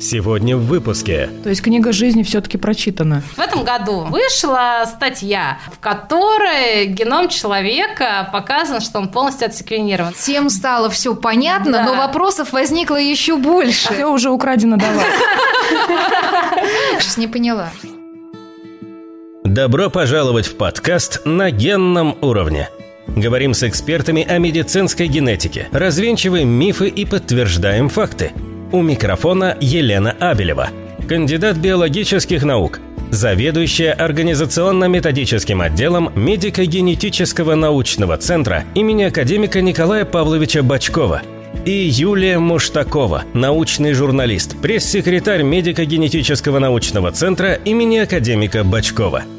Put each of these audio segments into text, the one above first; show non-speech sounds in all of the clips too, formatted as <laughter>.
Сегодня в выпуске. То есть книга жизни все-таки прочитана. В этом году вышла статья, в которой геном человека показан, что он полностью отсеквенирован. Всем стало все понятно, да. но вопросов возникло еще больше. Все уже украдено давай. Сейчас не поняла. Добро пожаловать в подкаст «На генном уровне». Говорим с экспертами о медицинской генетике, развенчиваем мифы и подтверждаем факты – у микрофона Елена Абелева, кандидат биологических наук, заведующая организационно-методическим отделом медико-генетического научного центра имени академика Николая Павловича Бачкова и Юлия Муштакова, научный журналист, пресс-секретарь медико-генетического научного центра имени академика Бачкова –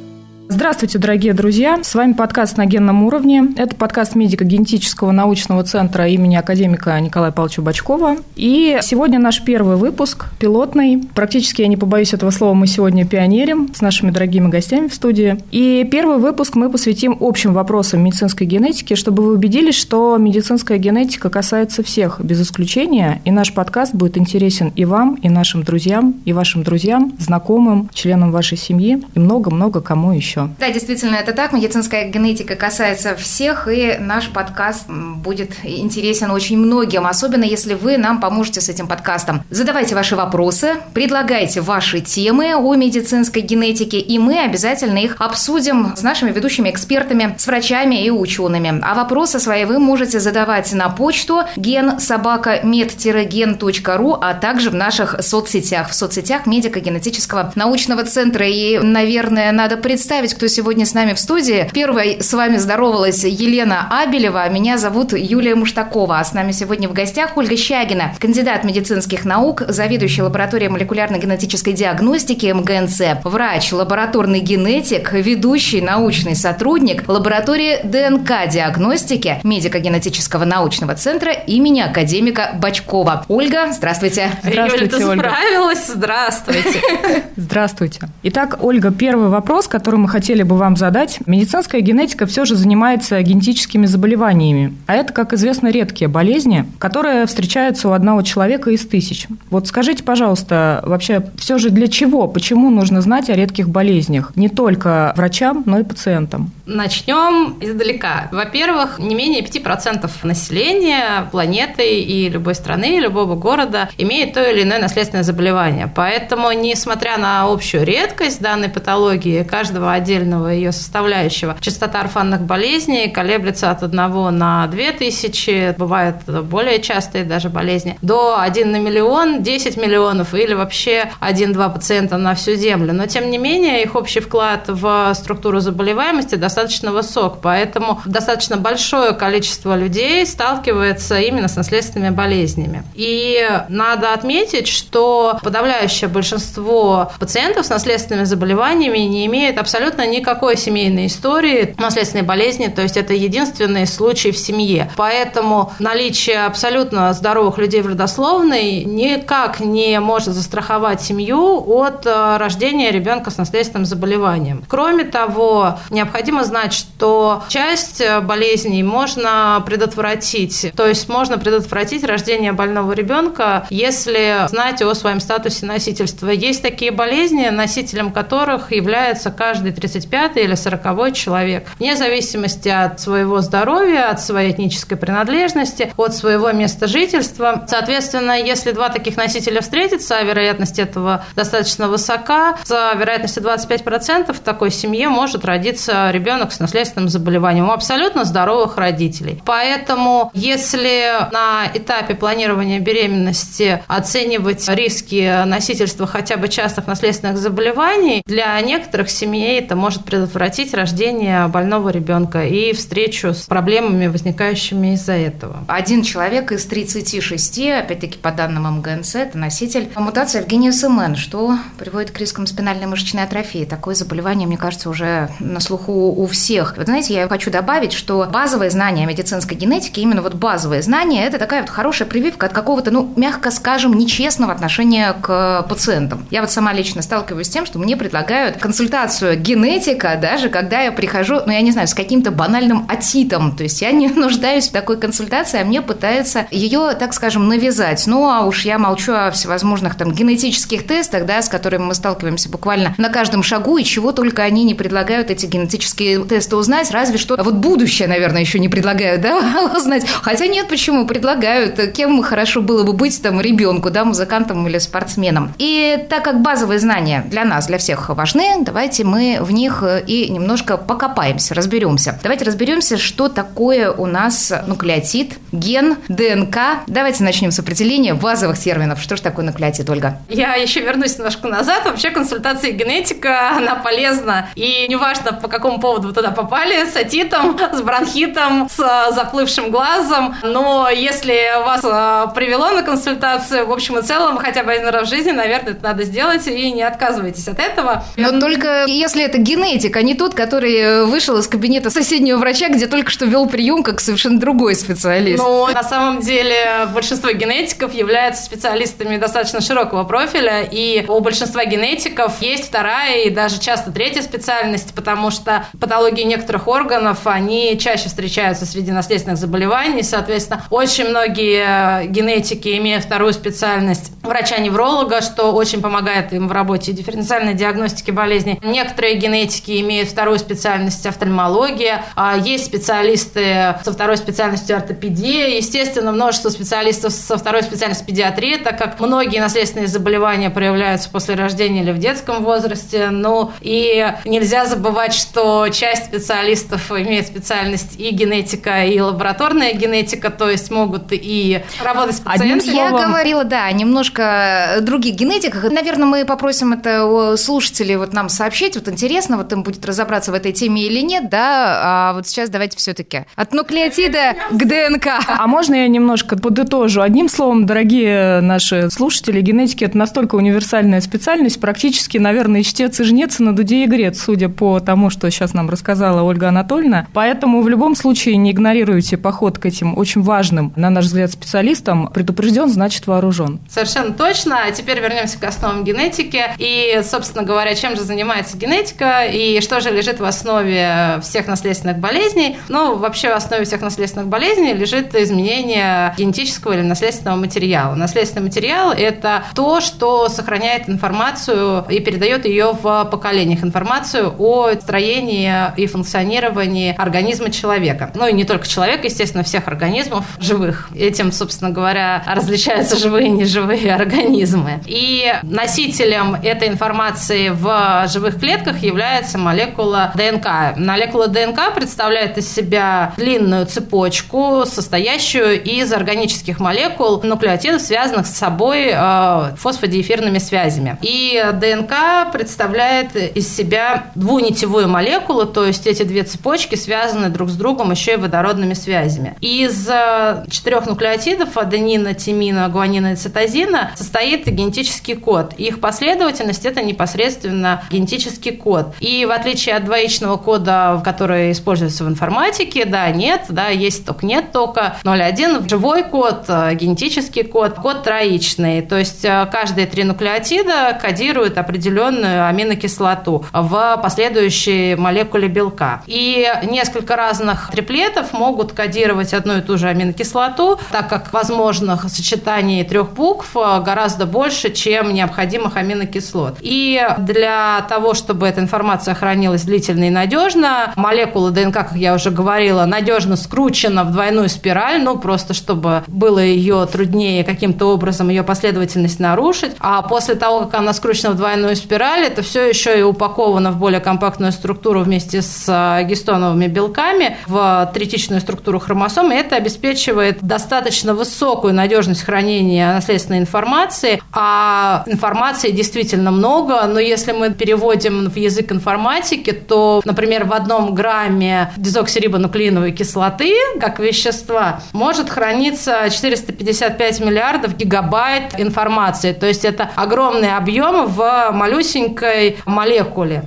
Здравствуйте, дорогие друзья! С вами подкаст «На генном уровне». Это подкаст медико-генетического научного центра имени академика Николая Павловича Бачкова. И сегодня наш первый выпуск, пилотный. Практически, я не побоюсь этого слова, мы сегодня пионерим с нашими дорогими гостями в студии. И первый выпуск мы посвятим общим вопросам медицинской генетики, чтобы вы убедились, что медицинская генетика касается всех, без исключения. И наш подкаст будет интересен и вам, и нашим друзьям, и вашим друзьям, знакомым, членам вашей семьи и много-много кому еще еще. Да, действительно, это так. Медицинская генетика касается всех, и наш подкаст будет интересен очень многим, особенно если вы нам поможете с этим подкастом. Задавайте ваши вопросы, предлагайте ваши темы о медицинской генетике, и мы обязательно их обсудим с нашими ведущими экспертами, с врачами и учеными. А вопросы свои вы можете задавать на почту gensobaka.med-gen.ru, а также в наших соцсетях, в соцсетях медико-генетического научного центра. И, наверное, надо представить представить, кто сегодня с нами в студии. Первой с вами здоровалась Елена Абелева. Меня зовут Юлия Муштакова. А с нами сегодня в гостях Ольга Щагина, кандидат медицинских наук, заведующий лабораторией молекулярно-генетической диагностики МГНЦ, врач, лабораторный генетик, ведущий научный сотрудник лаборатории ДНК-диагностики медико-генетического научного центра имени академика Бачкова. Ольга, здравствуйте. Здравствуйте, Юля, ты Ольга. справилась? Здравствуйте. <laughs> Здравствуйте. Итак, Ольга, первый вопрос, который мы хотели бы вам задать. Медицинская генетика все же занимается генетическими заболеваниями. А это, как известно, редкие болезни, которые встречаются у одного человека из тысяч. Вот скажите, пожалуйста, вообще все же для чего, почему нужно знать о редких болезнях? Не только врачам, но и пациентам. Начнем издалека. Во-первых, не менее 5% населения планеты и любой страны, любого города имеет то или иное наследственное заболевание. Поэтому, несмотря на общую редкость данной патологии, каждого отдельного ее составляющего. Частота орфанных болезней колеблется от 1 на 2 тысячи, бывают более частые даже болезни, до 1 на миллион, 10 миллионов или вообще 1-2 пациента на всю Землю. Но, тем не менее, их общий вклад в структуру заболеваемости достаточно высок, поэтому достаточно большое количество людей сталкивается именно с наследственными болезнями. И надо отметить, что подавляющее большинство пациентов с наследственными заболеваниями не имеет абсолютно абсолютно никакой семейной истории наследственной болезни, то есть это единственный случай в семье. Поэтому наличие абсолютно здоровых людей в родословной никак не может застраховать семью от э, рождения ребенка с наследственным заболеванием. Кроме того, необходимо знать, что часть э, болезней можно предотвратить, то есть можно предотвратить рождение больного ребенка, если знать о своем статусе носительства. Есть такие болезни, носителем которых является каждый 35 или 40 человек, вне зависимости от своего здоровья, от своей этнической принадлежности, от своего места жительства. Соответственно, если два таких носителя встретятся, а вероятность этого достаточно высока, за вероятностью 25% в такой семье может родиться ребенок с наследственным заболеванием у абсолютно здоровых родителей. Поэтому, если на этапе планирования беременности оценивать риски носительства хотя бы частых наследственных заболеваний, для некоторых семей это может предотвратить рождение больного ребенка и встречу с проблемами, возникающими из-за этого. Один человек из 36, опять-таки по данным МГНЦ, это носитель мутации в гене СМН, что приводит к рискам спинальной мышечной атрофии. Такое заболевание, мне кажется, уже на слуху у всех. Вот знаете, я хочу добавить, что базовые знания медицинской генетики, именно вот базовые знания, это такая вот хорошая прививка от какого-то, ну, мягко скажем, нечестного отношения к пациентам. Я вот сама лично сталкиваюсь с тем, что мне предлагают консультацию ген генетика, даже когда я прихожу, ну, я не знаю, с каким-то банальным отитом, то есть я не <laughs> нуждаюсь в такой консультации, а мне пытаются ее, так скажем, навязать. Ну, а уж я молчу о всевозможных там генетических тестах, да, с которыми мы сталкиваемся буквально на каждом шагу, и чего только они не предлагают эти генетические тесты узнать, разве что вот будущее, наверное, еще не предлагают, <laughs> да, узнать. Хотя нет, почему? Предлагают, кем хорошо было бы быть там ребенку, да, музыкантом или спортсменом. И так как базовые знания для нас, для всех важны, давайте мы в них и немножко покопаемся, разберемся. Давайте разберемся, что такое у нас нуклеотид, ген, ДНК. Давайте начнем с определения базовых терминов. Что же такое нуклеотид, Ольга? Я еще вернусь немножко назад. Вообще консультация генетика, она полезна. И неважно, по какому поводу вы туда попали, с атитом, с бронхитом, с заплывшим глазом. Но если вас э, привело на консультацию, в общем и целом, хотя бы один раз в жизни, наверное, это надо сделать, и не отказывайтесь от этого. Но только если это генетик, а не тот, который вышел из кабинета соседнего врача, где только что вел прием как совершенно другой специалист. Ну, на самом деле, большинство генетиков являются специалистами достаточно широкого профиля, и у большинства генетиков есть вторая и даже часто третья специальность, потому что патологии некоторых органов, они чаще встречаются среди наследственных заболеваний, соответственно, очень многие генетики имеют вторую специальность врача-невролога, что очень помогает им в работе дифференциальной диагностики болезней. Некоторые генетики имеют вторую специальность офтальмология, а есть специалисты со второй специальностью ортопедия, естественно, множество специалистов со второй специальностью педиатрии, так как многие наследственные заболевания проявляются после рождения или в детском возрасте. Ну и нельзя забывать, что часть специалистов имеет специальность и генетика, и лабораторная генетика, то есть могут и работать с пациентами. Я говорила, да, немножко других генетиках. Наверное, мы попросим это у слушателей вот нам сообщить. Вот интересно, вот им будет разобраться в этой теме или нет, да. А вот сейчас давайте все-таки от нуклеотида к ДНК. А можно я немножко подытожу? Одним словом, дорогие наши слушатели, генетики – это настолько универсальная специальность, практически, наверное, и чтец, и жнец, и на дуде и грец, судя по тому, что сейчас нам рассказала Ольга Анатольевна. Поэтому в любом случае не игнорируйте поход к этим очень важным, на наш взгляд, специалистам. Предупрежден, значит вооружен. Совершенно точно. А теперь вернемся к основам генетики. И, собственно говоря, чем же занимается генетика и что же лежит в основе всех наследственных болезней? Ну, вообще в основе всех наследственных болезней лежит изменение генетического или наследственного материала. Наследственный материал – это то, что сохраняет информацию и передает ее в поколениях. Информацию о строении и функционировании организма человека. Ну и не только человека, естественно, всех организмов живых. Этим, собственно говоря, различаются живые и неживые <laughs> организмы. И носителем этой информации в живых клетках является молекула ДНК. Молекула ДНК представляет из себя длинную цепочку, состоящую из органических молекул нуклеотидов, связанных с собой э, фосфодиэфирными связями. И ДНК представляет из себя двунитевую молекулу, то есть эти две цепочки связаны друг с другом еще и водородными связями. Из э, четырех нуклеотидов аденина, тимина, гуанина и цитозина состоит генетический код. Их последовательность – это непосредственно генетический код. И в отличие от двоичного кода, который используется в информатике, да, нет, да, есть только нет тока, 0,1, живой код, э, генетический код, код троичный. То есть э, каждые три нуклеотида кодируют определенную аминокислоту в последующей молекуле белка. И несколько разных триплетов могут кодировать одну и ту же аминокислоту, так как возможных сочетаний трех букв э, гораздо больше, чем необходимых аминокислот. И для того, чтобы эта информация хранилась длительно и надежно, молекула ДНК, как я уже говорила, надежно скручена в двойную спираль, ну просто чтобы было ее труднее каким-то образом ее последовательность нарушить. А после того, как она скручена в двойную спираль, это все еще и упаковано в более компактную структуру вместе с э, гистоновыми белками в третичную структуру хромосом, и это обеспечивает достаточно высокую надежность хранения наследственной информации, а информации действительно много, но если мы переводим в язык информатики, то, например, в одном грамме дезоксирибонуклеиновой кислоты, как вещества, может храниться 455 миллиардов гигабайт информации, то есть это огромный объем в малюсенькой молекуле.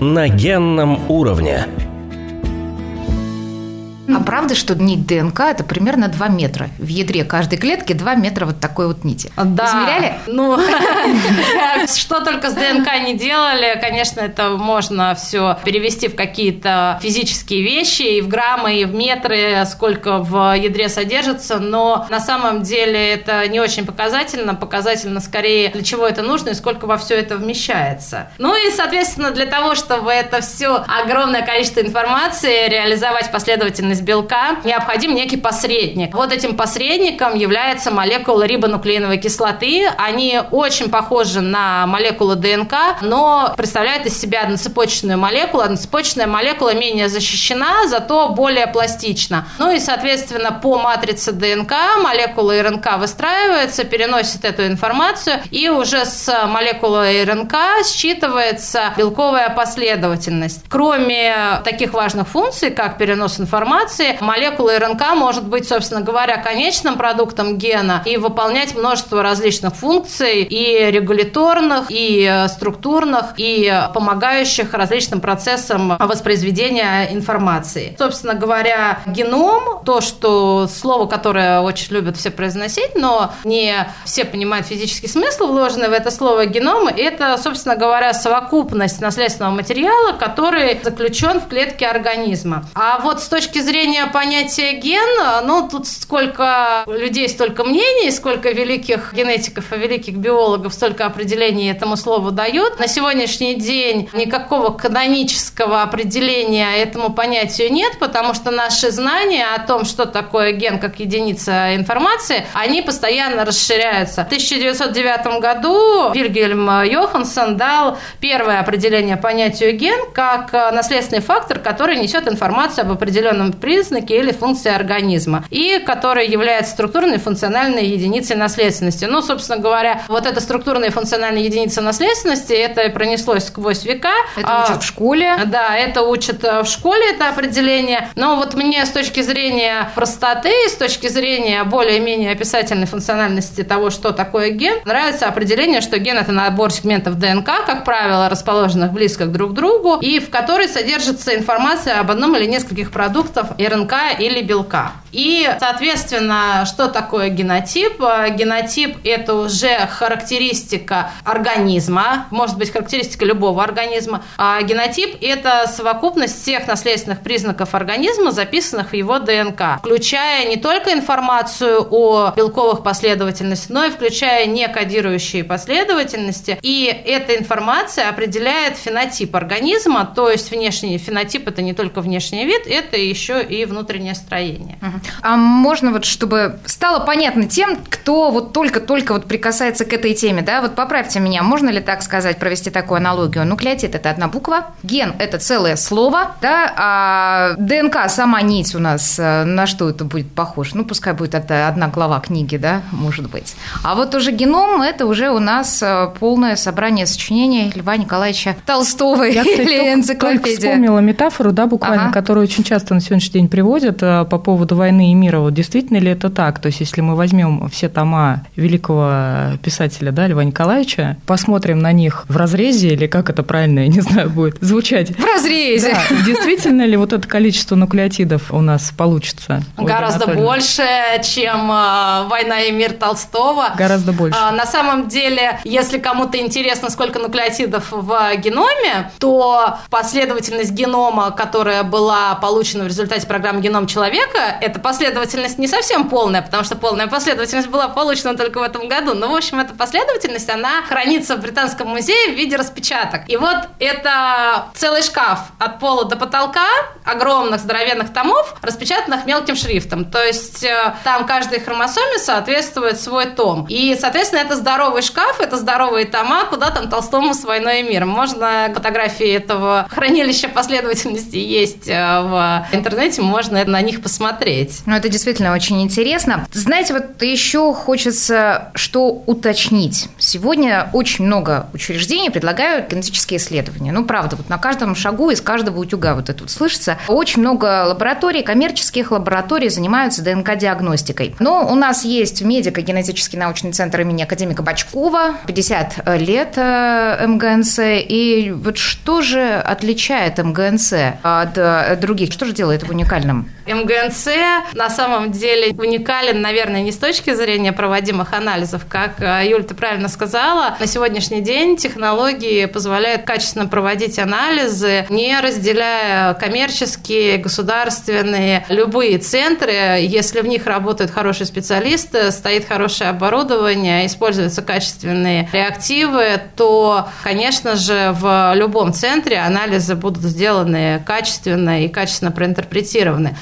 На генном уровне. А правда, что нить ДНК – это примерно 2 метра? В ядре каждой клетки 2 метра вот такой вот нити. Да. Измеряли? Ну, <laughs> что только с ДНК не делали, конечно, это можно все перевести в какие-то физические вещи, и в граммы, и в метры, сколько в ядре содержится, но на самом деле это не очень показательно. Показательно скорее, для чего это нужно и сколько во все это вмещается. Ну и, соответственно, для того, чтобы это все огромное количество информации реализовать последовательность белка, необходим некий посредник. Вот этим посредником является молекула рибонуклеиновой кислоты. Они очень похожи на молекулы ДНК, но представляют из себя одноцепочечную молекулу. Одноцепочечная молекула менее защищена, зато более пластична. Ну и, соответственно, по матрице ДНК молекула РНК выстраивается, переносит эту информацию, и уже с молекулой РНК считывается белковая последовательность. Кроме таких важных функций, как перенос информации, молекула РНК может быть, собственно говоря, конечным продуктом гена и выполнять множество различных функций и регуляторных, и структурных, и помогающих различным процессам воспроизведения информации. Собственно говоря, геном, то, что слово, которое очень любят все произносить, но не все понимают физический смысл, вложенный в это слово геном, это, собственно говоря, совокупность наследственного материала, который заключен в клетке организма. А вот с точки зрения понятия ген, ну, тут сколько людей, столько мнений, сколько великих генетиков и великих биологов, столько определений этому слову дают. На сегодняшний день никакого канонического определения этому понятию нет, потому что наши знания о том, что такое ген как единица информации, они постоянно расширяются. В 1909 году Вильгельм Йоханссон дал первое определение понятию ген как наследственный фактор, который несет информацию об определенном признаке или функции организма, и который является структурной и функциональной единицей наследственности. Ну, собственно говоря, вот эта структурная и функциональная единица наследственности, это пронеслось сквозь века. Это учат в школе. Да, это учат в школе, это определение. Но вот мне с точки зрения простоты, с точки зрения более-менее описательной функциональности того, что такое ген, нравится определение, что ген – это набор сегментов ДНК, как правило, расположенных близко друг к другу, и в которой содержится информация об одном или нескольких продуктах РНК или белка. И, соответственно, что такое генотип? Генотип – это уже характеристика организма, может быть, характеристика любого организма. А генотип – это совокупность всех наследственных признаков организма, записанных в его ДНК, включая не только информацию о белковых последовательностях, но и включая некодирующие последовательности. И эта информация определяет фенотип организма, то есть внешний фенотип – это не только внешний вид, это еще и внутреннее строение. А можно вот, чтобы стало понятно тем, кто вот только-только вот прикасается к этой теме, да, вот поправьте меня, можно ли так сказать, провести такую аналогию? Нуклеотид – это одна буква, ген – это целое слово, да, а ДНК, сама нить у нас, э, на что это будет похож? Ну, пускай будет это одна глава книги, да, может быть. А вот уже геном – это уже у нас э, полное собрание сочинений Льва Николаевича Толстого Я, кстати, или только, энциклопедия. Только вспомнила метафору, да, буквально, ага. которую очень часто на сегодняшний день приводят э, по поводу войны и мира. Вот действительно ли это так? То есть, если мы возьмем все тома великого писателя, да, Льва Николаевича, посмотрим на них в разрезе, или как это правильно, я не знаю, будет звучать. В разрезе. Да, действительно ли вот это количество нуклеотидов у нас получится? Гораздо больше, чем э, «Война и мир» Толстого. Гораздо больше. А, на самом деле, если кому-то интересно, сколько нуклеотидов в геноме, то последовательность генома, которая была получена в результате программы «Геном человека», эта последовательность не совсем полная, потому что полная последовательность была получена только в этом году. Но, в общем, эта последовательность, она хранится в Британском музее в виде распечаток. И вот это целый шкаф от пола до потолка, огромных здоровенных томов, распечатанных мелким шрифтом. То есть э, там каждой хромосоме соответствует свой том. И, соответственно, это здоровый шкаф, это здоровые тома, куда там Толстому с «Войной и миром». Можно фотографии этого хранилища последовательности есть э, в интернете, можно на них посмотреть. Ну, это действительно очень интересно. Знаете, вот еще хочется что уточнить. Сегодня очень много учреждений предлагают генетические исследования. Ну, правда, вот на каждом шагу из каждого утюга вот это вот слышится. Очень много лабораторий, коммерческих лабораторий занимаются ДНК-диагностикой. Но у нас есть медико-генетический научный центр имени академика Бачкова, 50 лет э, МГНС. И вот что же отличает МГНС от других? Что же делает его уникальным? МГНЦ на самом деле уникален, наверное, не с точки зрения проводимых анализов. Как э, Юля, ты правильно сказала, на сегодняшний день технологии позволяют качественно проводить анализы, не разделяя коммерческие, государственные, любые центры. Если в них работают хорошие специалисты, стоит хорошее оборудование, используются качественные реактивы, то, конечно же, в любом центре анализы будут сделаны качественно и качественно проинтерпретированы.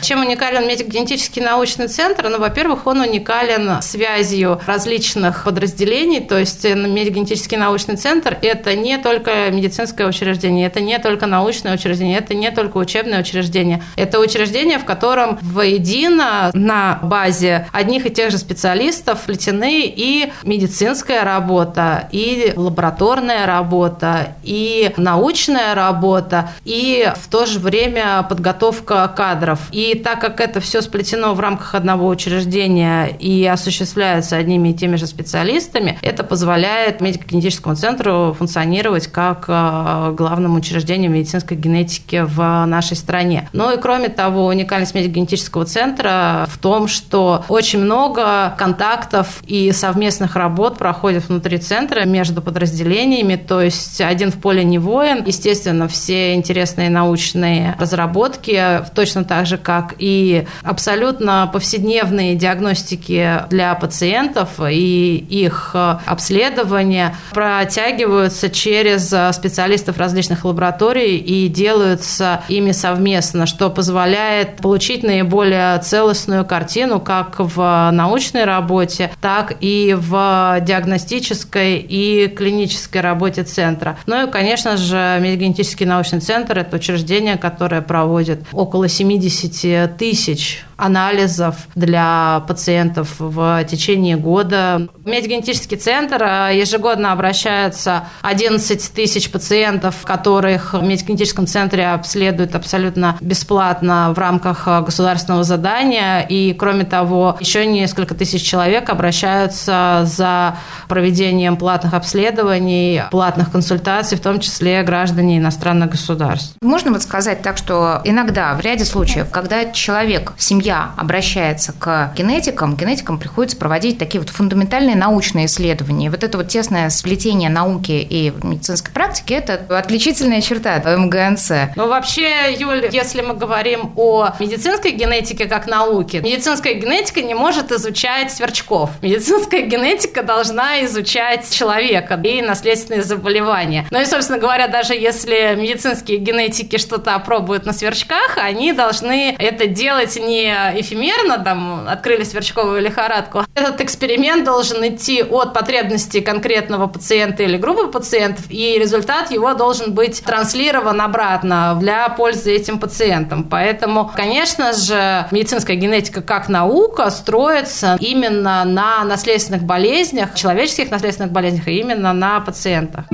Чем чем уникален медико-генетический научный центр? Ну, во-первых, он уникален связью различных подразделений, то есть медико-генетический научный центр – это не только медицинское учреждение, это не только научное учреждение, это не только учебное учреждение. Это учреждение, в котором воедино на базе одних и тех же специалистов плетены и медицинская работа, и лабораторная работа, и научная работа, и в то же время подготовка кадров. И так как это все сплетено в рамках одного учреждения и осуществляется одними и теми же специалистами, это позволяет медико-генетическому центру функционировать как э, главному учреждению медицинской генетики в нашей стране. Ну и кроме того, уникальность медико-генетического центра в том, что очень много контактов и совместных работ проходит внутри центра между подразделениями, то есть один в поле не воин. Естественно, все интересные научные разработки, точно так же, как и абсолютно повседневные диагностики для пациентов и их э, обследования протягиваются через э, специалистов различных лабораторий и делаются ими совместно, что позволяет получить наиболее целостную картину как в научной работе, так и в диагностической и клинической работе центра. Ну и, конечно же, Медиагенетический научный центр – это учреждение, которое проводит около 70 тысяч анализов для пациентов в течение года. В медиагенетический центр э, ежегодно обращаются 11 тысяч пациентов, которых в медиагенетическом центре обследуют абсолютно бесплатно в рамках э, государственного задания. И, кроме того, еще несколько тысяч человек обращаются за проведением платных обследований, платных консультаций, в том числе граждане иностранных государств. Можно вот сказать так, что иногда, в ряде случаев, когда человек, семья семья обращается к генетикам, генетикам приходится проводить такие вот фундаментальные научные исследования. Вот это вот тесное сплетение науки и медицинской практики – это отличительная черта МГНЦ. Ну, вообще, Юль, если мы говорим о медицинской генетике как науке, медицинская генетика не может изучать сверчков. Медицинская генетика должна изучать человека и наследственные заболевания. Ну и, собственно говоря, даже если медицинские генетики что-то опробуют на сверчках, они должны это делать не эфемерно, там, открыли сверчковую лихорадку. Этот эксперимент должен идти от потребностей конкретного пациента или группы пациентов, и результат его должен быть транслирован обратно для пользы этим пациентам. Поэтому, конечно же, медицинская генетика как наука строится именно на наследственных болезнях, человеческих наследственных болезнях, и именно на пациентах.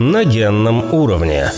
На генном уровне.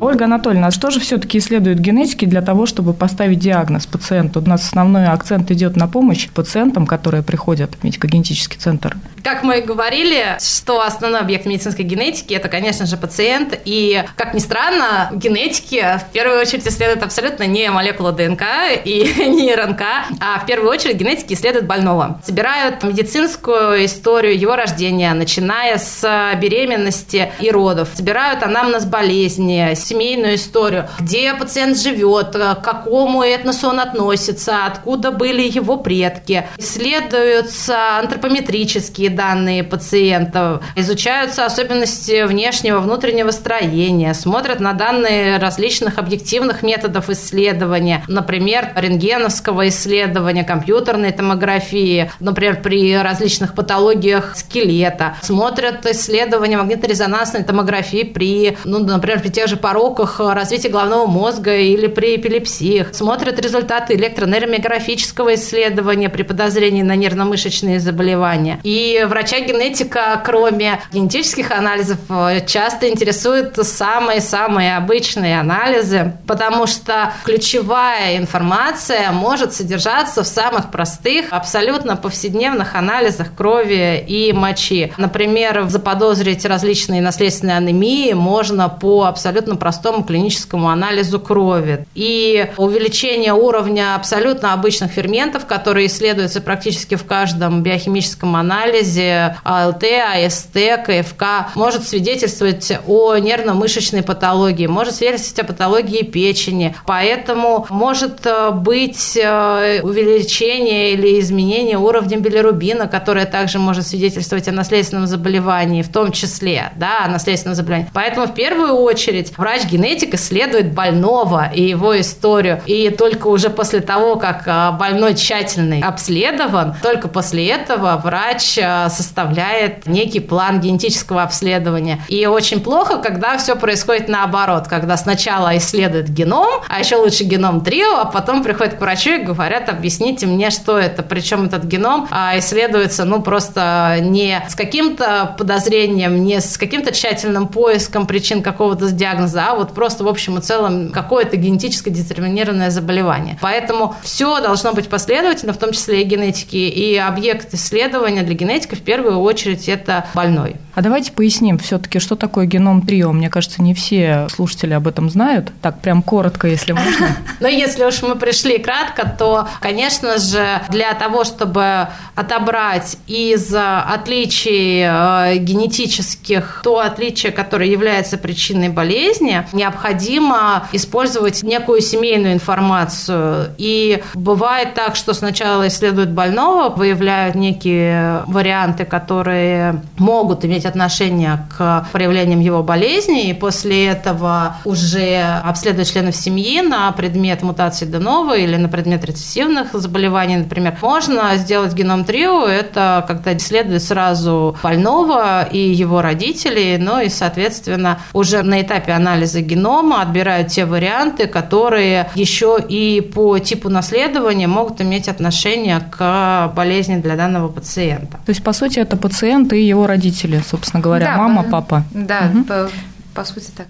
Ольга Анатольевна, а что же все-таки исследуют генетики для того, чтобы поставить диагноз пациенту? У нас основной акцент идет на помощь пациентам, которые приходят в медико-генетический центр. Как мы и говорили, что основной объект медицинской генетики – это, конечно же, пациент. И, как ни странно, генетики в первую очередь исследуют абсолютно не молекулу ДНК и <laughs> не РНК, а в первую очередь генетики исследуют больного. Собирают медицинскую историю его рождения, начиная с беременности и родов. Собирают анамнез болезни, семейную историю, где пациент живет, к какому этносу он относится, откуда были его предки. Исследуются антропометрические данные пациентов, изучаются особенности внешнего, внутреннего строения, смотрят на данные различных объективных методов исследования, например, рентгеновского исследования, компьютерной томографии, например, при различных патологиях скелета, смотрят исследования магниторезонансной томографии при, ну, например, при тех же пороках пороках развития головного мозга или при эпилепсиях, смотрят результаты электронейромиографического исследования при подозрении на нервно-мышечные заболевания. И врача-генетика, кроме генетических анализов, часто интересуют самые-самые обычные анализы, потому что ключевая информация может содержаться в самых простых, абсолютно повседневных анализах крови и мочи. Например, заподозрить различные наследственные анемии можно по абсолютно простому клиническому анализу крови. И увеличение уровня абсолютно обычных ферментов, которые исследуются практически в каждом биохимическом анализе, АЛТ, АСТ, КФК, может свидетельствовать о нервно-мышечной патологии, может свидетельствовать о патологии печени. Поэтому может э, быть э, увеличение или изменение уровня билирубина, которое также может свидетельствовать о наследственном заболевании, в том числе, да, о наследственном заболевании. Поэтому в первую очередь врач-генетик исследует больного и его историю. И только уже после того, как а, больной тщательно обследован, только после этого врач а, составляет некий план генетического обследования. И очень плохо, когда все происходит наоборот, когда сначала исследует геном, а еще лучше геном трио, а потом приходят к врачу и говорят, объясните мне, что это. Причем этот геном а, исследуется, ну, просто не с каким-то подозрением, не с каким-то тщательным поиском причин какого-то диагноза, а вот просто в общем и целом какое-то генетически детерминированное заболевание. Поэтому все должно быть последовательно, в том числе и генетики, и объект исследования для генетика в первую очередь это больной. А давайте поясним все-таки, что такое геном трио. Мне кажется, не все слушатели об этом знают. Так, прям коротко, если можно. <laughs> Но если уж мы пришли кратко, то, конечно же, для того, чтобы отобрать из отличий э, генетических то отличие, которое является причиной болезни, необходимо использовать некую семейную информацию. И бывает так, что сначала исследуют больного, выявляют некие варианты, которые могут иметь отношение к проявлениям его болезни, и после этого уже обследуют членов семьи на предмет мутации Денова или на предмет рецессивных заболеваний, например. Можно сделать геном трио, это когда исследуют сразу больного и его родителей, ну и, соответственно, уже на этапе анализа генома отбирают те варианты, которые еще и по типу наследования могут иметь отношение к болезни для данного пациента. То есть, по сути, это пациент и его родители, собственно говоря, да, мама, папа. Да, угу. по, по сути так.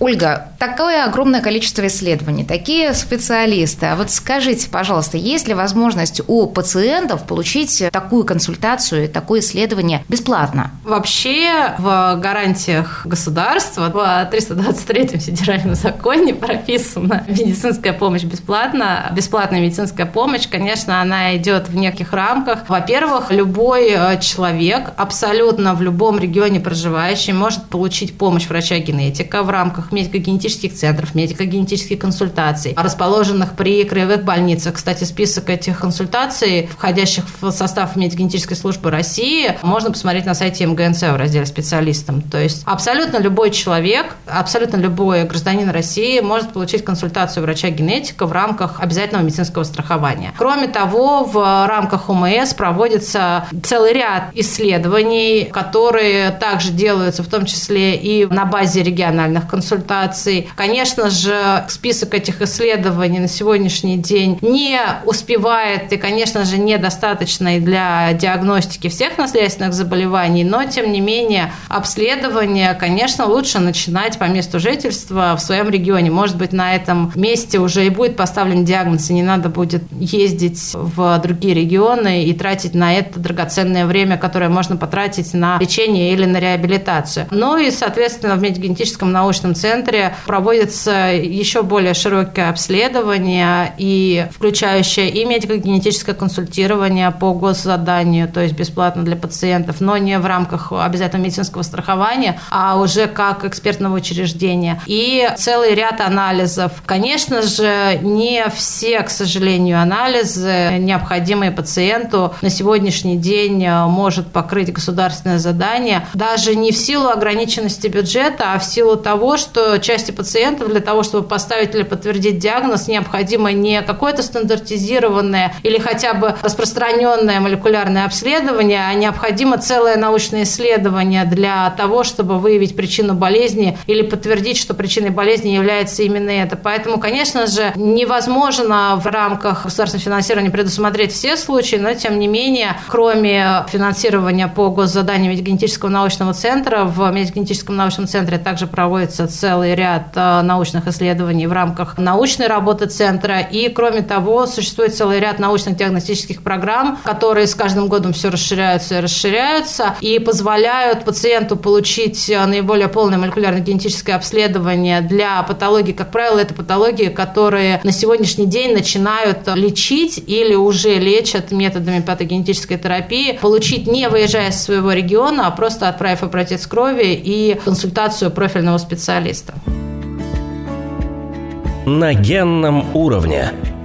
Ольга, такое огромное количество исследований, такие специалисты. А вот скажите, пожалуйста, есть ли возможность у пациентов получить такую консультацию, такое исследование бесплатно? Вообще в гарантиях государства в 323 федеральном законе прописана медицинская помощь бесплатно. Бесплатная медицинская помощь, конечно, она идет в неких рамках. Во-первых, любой э, человек абсолютно в любом регионе проживающий может получить помощь врача-генетика в рамках рамках медико-генетических центров, медико-генетических консультаций, расположенных при краевых больницах. Кстати, список этих консультаций, входящих в состав медико-генетической службы России, можно посмотреть на сайте МГНЦ в разделе специалистам. То есть абсолютно любой человек, абсолютно любой гражданин России может получить консультацию врача-генетика в рамках обязательного медицинского страхования. Кроме того, в рамках ОМС проводится целый ряд исследований, которые также делаются в том числе и на базе региональных консультаций консультаций. Конечно же, список этих исследований на сегодняшний день не успевает и, конечно же, недостаточный для диагностики всех наследственных заболеваний, но, тем не менее, обследование, конечно, лучше начинать по месту жительства в своем регионе. Может быть, на этом месте уже и будет поставлен диагноз, и не надо будет ездить в другие регионы и тратить на это драгоценное время, которое можно потратить на лечение или на реабилитацию. Ну и, соответственно, в медиагенетическом научном центре проводится еще более широкое обследование, и включающее и медико-генетическое консультирование по госзаданию, то есть бесплатно для пациентов, но не в рамках обязательного медицинского страхования, а уже как экспертного учреждения. И целый ряд анализов. Конечно же, не все, к сожалению, анализы, необходимые пациенту, на сегодняшний день может покрыть государственное задание, даже не в силу ограниченности бюджета, а в силу того, что части пациентов для того, чтобы поставить или подтвердить диагноз, необходимо не какое-то стандартизированное или хотя бы распространенное молекулярное обследование, а необходимо целое научное исследование для того, чтобы выявить причину болезни или подтвердить, что причиной болезни является именно это. Поэтому, конечно же, невозможно в рамках государственного финансирования предусмотреть все случаи, но тем не менее, кроме финансирования по госзаданию медико-генетического научного центра, в медико-генетическом научном центре также проводится целый ряд э, научных исследований в рамках научной работы центра. И, кроме того, существует целый ряд научных диагностических программ, которые с каждым годом все расширяются и расширяются, и позволяют пациенту получить э, наиболее полное молекулярно-генетическое обследование для патологий. Как правило, это патологии, которые на сегодняшний день начинают лечить или уже лечат методами патогенетической терапии, получить не выезжая из своего региона, а просто отправив образец крови и консультацию профильного специалиста. На генном уровне –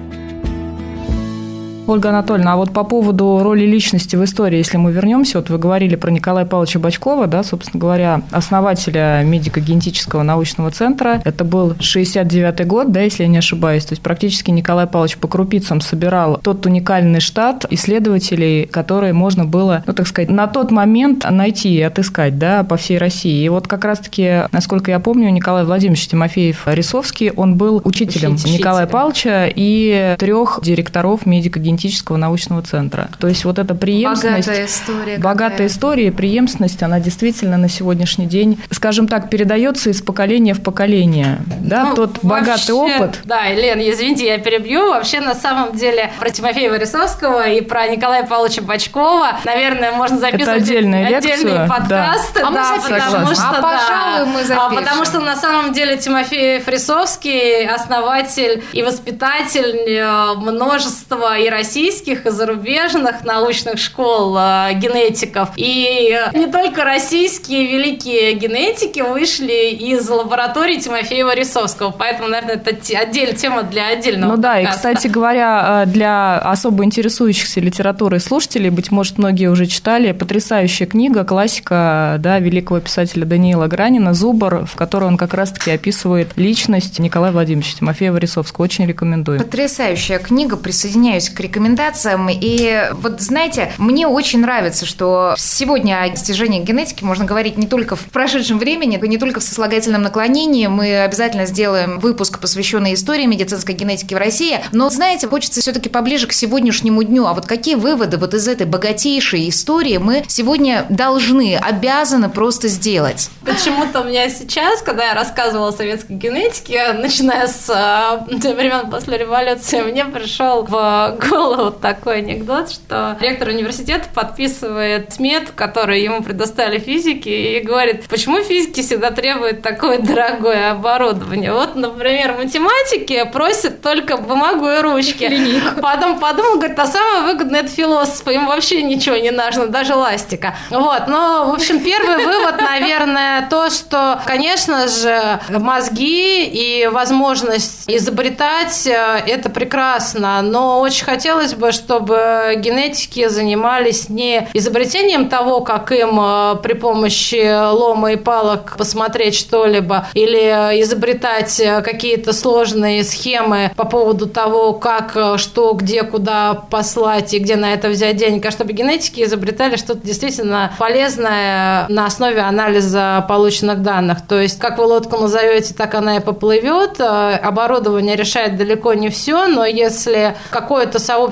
Ольга Анатольевна, а вот по поводу роли личности в истории, если мы вернемся, вот вы говорили про Николая Павловича Бачкова, да, собственно говоря, основателя медико-генетического научного центра. Это был 69-й год, да, если я не ошибаюсь. То есть практически Николай Павлович по крупицам собирал тот уникальный штат исследователей, которые можно было, ну, так сказать, на тот момент найти и отыскать, да, по всей России. И вот как раз-таки, насколько я помню, Николай Владимирович Тимофеев-Рисовский, он был учителем Учитель, Николая Павловича и трех директоров медико-генетического генетического научного центра. То есть вот эта преемственность... Богатая история. Богатая какая. история и преемственность, она действительно на сегодняшний день, скажем так, передается из поколения в поколение. Да, ну, тот вообще, богатый опыт. Да, Елена, извините, я перебью. Вообще, на самом деле, про Тимофея Борисовского и про Николая Павловича Бачкова, наверное, можно записывать Это отдельные, отдельные подкасты. Да. А да, мы потому что, а, да, пожалуй, мы запишем. А, потому что, на самом деле, Тимофей Фрисовский основатель и воспитатель э, множества и российских и зарубежных научных школ э, генетиков. И не только российские великие генетики вышли из лаборатории Тимофея Рисовского. Поэтому, наверное, это отдельная тема для отдельного Ну да, подкаста. и, кстати говоря, э, для особо интересующихся литературой слушателей, быть может, многие уже читали, потрясающая книга, классика да, великого писателя Даниила Гранина «Зубр», в которой он как раз-таки описывает личность Николая Владимировича Тимофея Рисовского. Очень рекомендую. Потрясающая книга, присоединяюсь к рекомендациям. И вот, знаете, мне очень нравится, что сегодня о достижениях генетики можно говорить не только в прошедшем времени, не только в сослагательном наклонении. Мы обязательно сделаем выпуск, посвященный истории медицинской генетики в России. Но, знаете, хочется все-таки поближе к сегодняшнему дню. А вот какие выводы вот из этой богатейшей истории мы сегодня должны, обязаны просто сделать? Почему-то у меня сейчас, когда я рассказывала о советской генетике, начиная с э, <laughs> времен после революции, мне пришел в голову такой анекдот, что ректор университета подписывает смет, который ему предоставили физики, и говорит, почему физики всегда требуют такое дорогое оборудование. Вот, например, математики просят только бумагу и ручки. Линейку. Потом подумал, говорит, а самое выгодное это философы, им вообще ничего не нужно, даже ластика. Вот, но, в общем, первый вывод, наверное, то, что, конечно же, мозги и возможность изобретать э, это прекрасно, но очень хотелось бы, чтобы генетики занимались не изобретением того, как им э, при помощи лома и палок посмотреть что-либо, или изобретать э, какие-то сложные схемы по поводу того, как, э, что, где, куда послать и где на это взять денег, а чтобы генетики изобретали что-то действительно полезное на основе анализа полученных данных. То есть, как вы лодку назовете, так она и поплывет. Оборудование решает далеко не все, но если какое-то сообщество,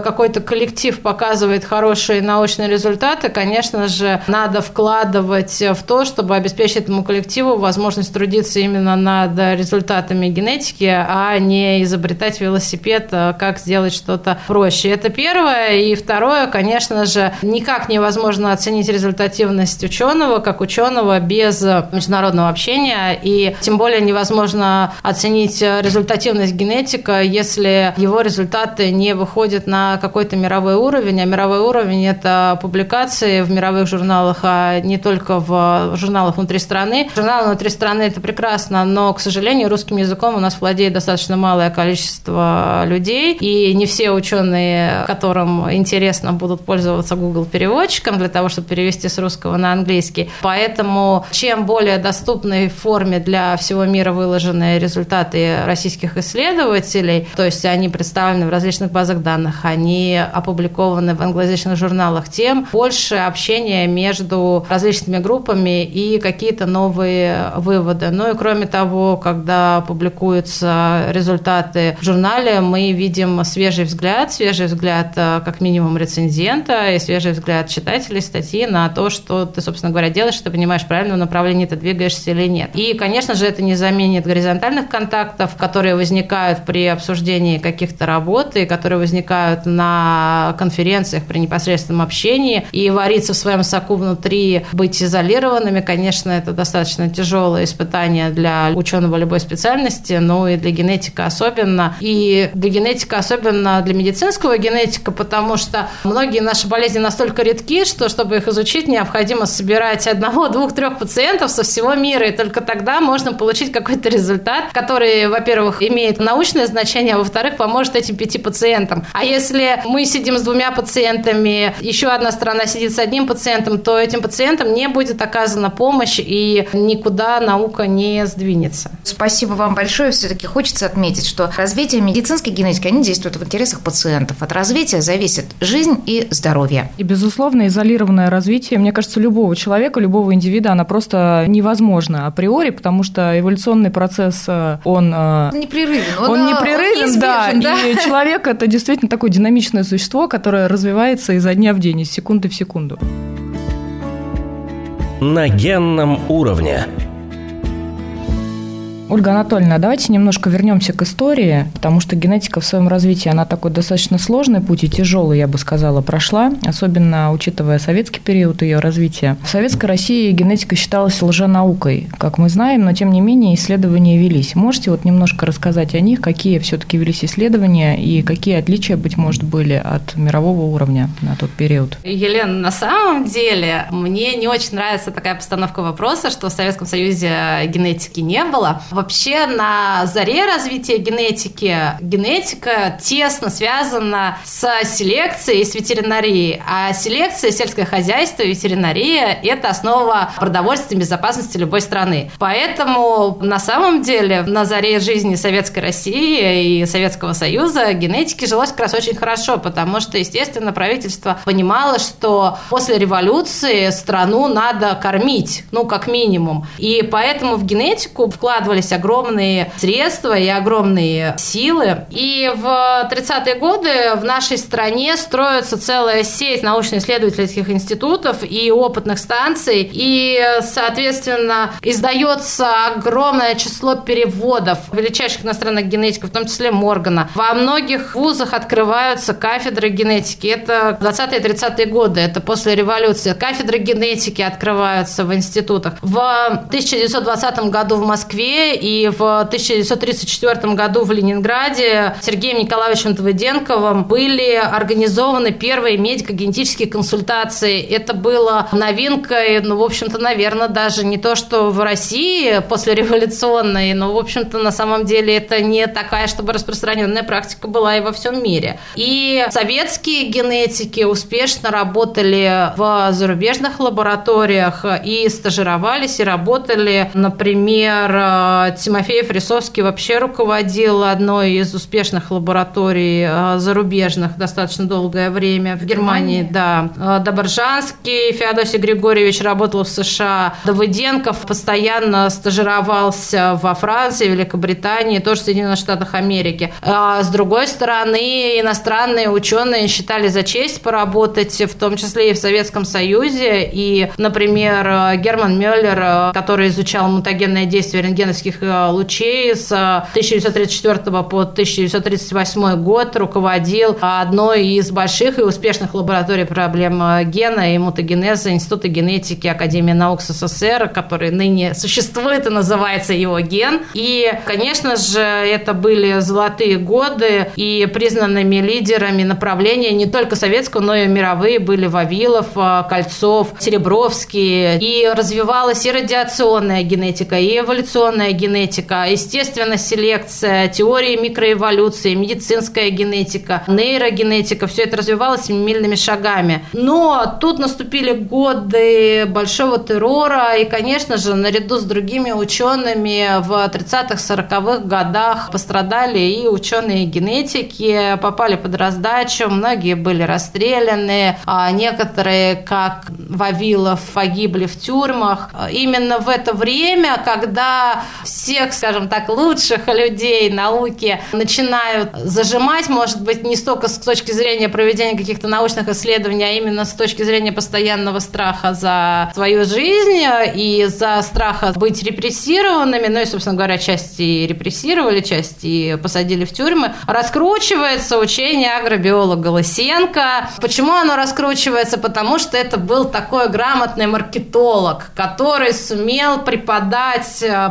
какой-то коллектив показывает хорошие научные результаты, конечно же, надо вкладывать в то, чтобы обеспечить этому коллективу возможность трудиться именно над результатами генетики, а не изобретать велосипед, а как сделать что-то проще. Это первое. И второе, конечно же, никак невозможно оценить результативность ученого, как ученого, без международного общения. И тем более невозможно оценить результативность генетика, если его результаты не выходят выходит на какой-то мировой уровень, а мировой уровень – это публикации в мировых журналах, а не только в журналах внутри страны. Журналы внутри страны – это прекрасно, но, к сожалению, русским языком у нас владеет достаточно малое количество людей, и не все ученые, которым интересно, будут пользоваться Google переводчиком для того, чтобы перевести с русского на английский. Поэтому чем более доступной форме для всего мира выложены результаты российских исследователей, то есть они представлены в различных базах данных, они опубликованы в англоязычных журналах, тем больше общения между различными группами и какие-то новые выводы. Ну и кроме того, когда публикуются результаты в журнале, мы видим свежий взгляд, свежий взгляд э, как минимум рецензента и свежий взгляд читателей статьи на то, что ты, собственно говоря, делаешь, ты понимаешь, правильно в направлении ты двигаешься или нет. И, конечно же, это не заменит горизонтальных контактов, которые возникают при обсуждении каких-то работ и которые возникают на конференциях при непосредственном общении. И вариться в своем соку внутри, быть изолированными, конечно, это достаточно тяжелое испытание для ученого любой специальности, но и для генетика особенно. И для генетика особенно для медицинского генетика, потому что многие наши болезни настолько редки, что чтобы их изучить, необходимо собирать одного, двух, трех пациентов со всего мира, и только тогда можно получить какой-то результат, который, во-первых, имеет научное значение, а во-вторых, поможет этим пяти пациентам. А если мы сидим с двумя пациентами, еще одна сторона сидит с одним пациентом, то этим пациентам не будет оказана помощь, и никуда наука не сдвинется. Спасибо вам большое. Все-таки хочется отметить, что развитие медицинской генетики, они действуют в интересах пациентов. От развития зависит жизнь и здоровье. И, безусловно, изолированное развитие, мне кажется, любого человека, любого индивида, она просто невозможна априори, потому что эволюционный процесс, э, он... Э, непрерывен. Он, он непрерывен, он да, да. И человек – это действительно такое динамичное существо, которое развивается изо дня в день, из секунды в секунду. На генном уровне. Ольга Анатольевна, давайте немножко вернемся к истории, потому что генетика в своем развитии, она такой достаточно сложный путь и тяжелый, я бы сказала, прошла, особенно учитывая советский период ее развития. В Советской России генетика считалась лженаукой, как мы знаем, но тем не менее исследования велись. Можете вот немножко рассказать о них, какие все-таки велись исследования и какие отличия, быть может, были от мирового уровня на тот период? Елена, на самом деле мне не очень нравится такая постановка вопроса, что в Советском Союзе генетики не было. Вообще на заре развития генетики генетика тесно связана с селекцией и с ветеринарией. А селекция, сельское хозяйство, ветеринария – это основа продовольственной безопасности любой страны. Поэтому на самом деле на заре жизни Советской России и Советского Союза генетике жилось как раз очень хорошо, потому что, естественно, правительство понимало, что после революции страну надо кормить, ну, как минимум. И поэтому в генетику вкладывались огромные средства и огромные силы. И в 30-е годы в нашей стране строится целая сеть научно-исследовательских институтов и опытных станций, и, соответственно, издается огромное число переводов величайших иностранных генетиков, в том числе Моргана. Во многих вузах открываются кафедры генетики. Это 20-е 30-е годы, это после революции. Кафедры генетики открываются в институтах. В 1920 году в Москве и в 1934 году в Ленинграде Сергеем Николаевичем Твыденковым были организованы первые медико-генетические консультации. Это было новинкой, ну, в общем-то, наверное, даже не то, что в России после революционной, но, в общем-то, на самом деле это не такая, чтобы распространенная практика была и во всем мире. И советские генетики успешно работали в зарубежных лабораториях и стажировались, и работали, например, Тимофеев Рисовский вообще руководил одной из успешных лабораторий э, зарубежных достаточно долгое время в Германии. Да. Э, Доборжанский Феодосий Григорьевич работал в США. Давыденков постоянно стажировался во Франции, Великобритании, тоже в Соединенных Штатах Америки. А с другой стороны, иностранные ученые считали за честь поработать, в том числе и в Советском Союзе. И, например, Герман Мюллер, который изучал мутагенное действие рентгеновских гамма-лучей с 1934 по 1938 год руководил одной из больших и успешных лабораторий проблем гена и мутагенеза Института генетики Академии наук СССР, который ныне существует и называется его ген. И, конечно же, это были золотые годы, и признанными лидерами направления не только советского, но и мировые были Вавилов, Кольцов, Серебровский. И развивалась и радиационная генетика, и эволюционная генетика, естественно, селекция, теории микроэволюции, медицинская генетика, нейрогенетика. Все это развивалось семимильными шагами. Но тут наступили годы большого террора, и, конечно же, наряду с другими учеными в 30-х, 40-х годах пострадали и ученые генетики, попали под раздачу, многие были расстреляны, а некоторые, как Вавилов, погибли в тюрьмах. Именно в это время, когда всех, скажем так, лучших людей науки начинают зажимать, может быть, не столько с точки зрения проведения каких-то научных исследований, а именно с точки зрения постоянного страха за свою жизнь и за страха быть репрессированными, ну и, собственно говоря, части репрессировали, части посадили в тюрьмы, раскручивается учение агробиолога Лысенко. Почему оно раскручивается? Потому что это был такой грамотный маркетолог, который сумел преподать э,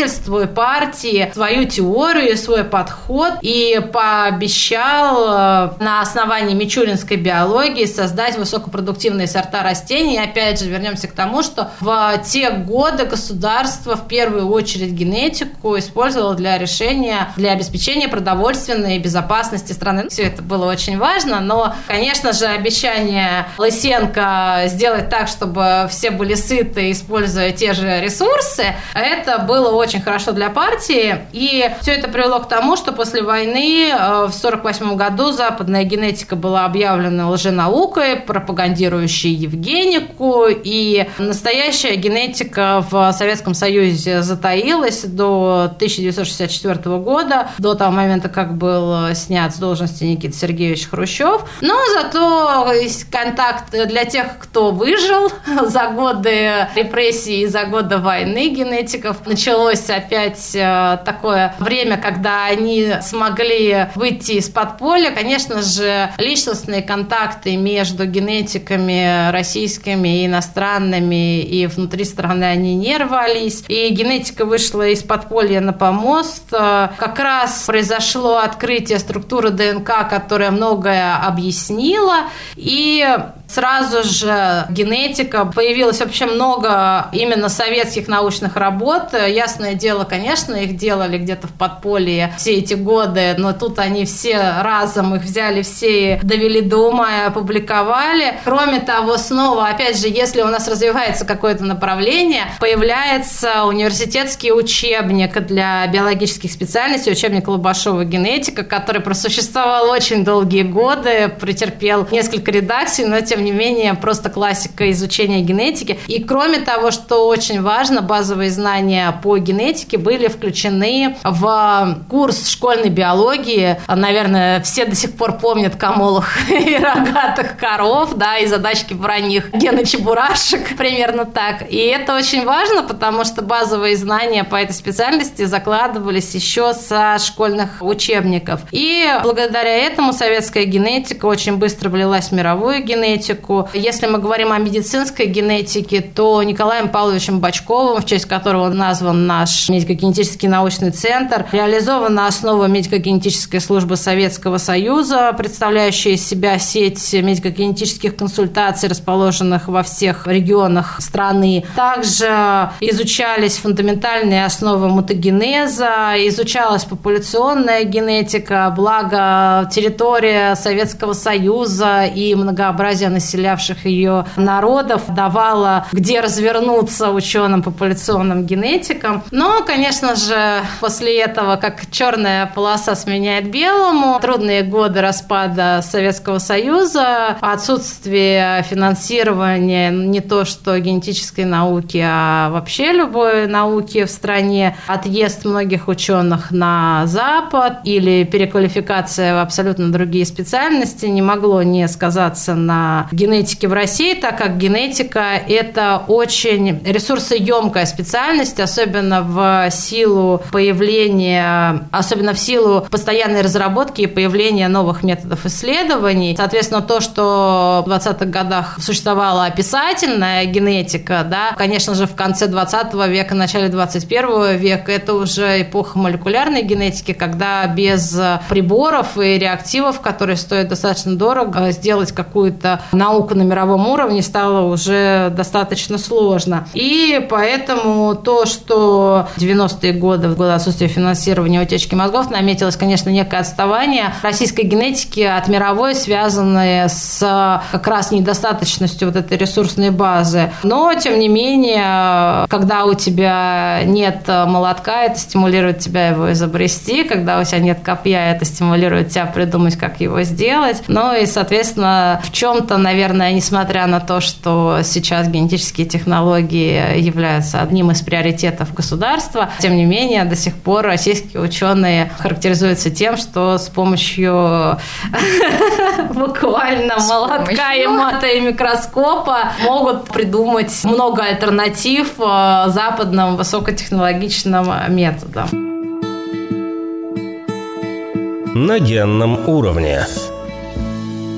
правительству и партии свою теорию, свой подход и пообещал э, на основании мичуринской биологии создать высокопродуктивные сорта растений. И опять же, вернемся к тому, что в те годы государство в первую очередь генетику использовало для решения, для обеспечения продовольственной безопасности страны. Все это было очень важно, но, конечно же, обещание Лысенко сделать так, чтобы все были сыты, используя те же ресурсы, это было очень хорошо для партии. И все это привело к тому, что после войны э, в 1948 году западная генетика была объявлена лженаукой, пропагандирующей Евгенику, и настоящая генетика в Советском Союзе затаилась до 1964 года, до того момента, как был снят с должности Никита Сергеевич Хрущев. Но зато контакт для тех, кто выжил <laughs> за годы репрессий и за годы войны генетиков, началось опять э, такое время, когда они смогли выйти из подполья. Конечно же, личностные контакты между генетиками российскими и иностранными и внутри страны они не рвались. И генетика вышла из подполья на помост. Как раз произошло открытие структуры ДНК, которая многое объяснила. И Сразу же генетика, появилось вообще много именно советских научных работ. Ясное дело, конечно, их делали где-то в подполье все эти годы, но тут они все разом их взяли, все довели до ума и опубликовали. Кроме того, снова, опять же, если у нас развивается какое-то направление, появляется университетский учебник для биологических специальностей, учебник Лобашова «Генетика», который просуществовал очень долгие годы, претерпел несколько редакций, но тем тем не менее, просто классика изучения генетики. И кроме того, что очень важно, базовые знания по генетике были включены в курс школьной биологии. Наверное, все до сих пор помнят камолах <laughs> и рогатых коров, да, и задачки про них гена чебурашек, <laughs> примерно так. И это очень важно, потому что базовые знания по этой специальности закладывались еще со школьных учебников. И благодаря этому советская генетика очень быстро влилась в мировую генетику, генетику. Если мы говорим о медицинской генетике, то Николаем Павловичем Бачковым, в честь которого назван наш медико-генетический научный центр, реализована основа медико-генетической службы Советского Союза, представляющая из себя сеть медико-генетических консультаций, расположенных во всех регионах страны. Также изучались фундаментальные основы мутагенеза, изучалась популяционная генетика, благо территория Советского Союза и многообразие населявших ее народов, давала, где развернуться ученым популяционным генетикам. Но, конечно же, после этого, как черная полоса сменяет белому, трудные годы распада Советского Союза, отсутствие финансирования не то что генетической науки, а вообще любой науки в стране, отъезд многих ученых на Запад или переквалификация в абсолютно другие специальности не могло не сказаться на генетики в России, так как генетика – это очень ресурсоемкая специальность, особенно в силу появления, особенно в силу постоянной разработки и появления новых методов исследований. Соответственно, то, что в 20-х годах существовала описательная генетика, да, конечно же, в конце 20 века, начале 21 века, это уже эпоха молекулярной генетики, когда без приборов и реактивов, которые стоят достаточно дорого, сделать какую-то науку на мировом уровне стало уже достаточно сложно. И поэтому то, что 90-е годы, в годы отсутствия финансирования утечки мозгов, наметилось, конечно, некое отставание российской генетики от мировой, связанное с как раз недостаточностью вот этой ресурсной базы. Но, тем не менее, когда у тебя нет молотка, это стимулирует тебя его изобрести, когда у тебя нет копья, это стимулирует тебя придумать, как его сделать. Ну и, соответственно, в чем-то, наверное, несмотря на то, что сейчас генетические технологии являются одним из приоритетов государства, тем не менее, до сих пор российские ученые характеризуются тем, что с помощью <laughs> буквально молотка и мата и микроскопа могут придумать много альтернатив э, западным высокотехнологичным методам. На генном уровне.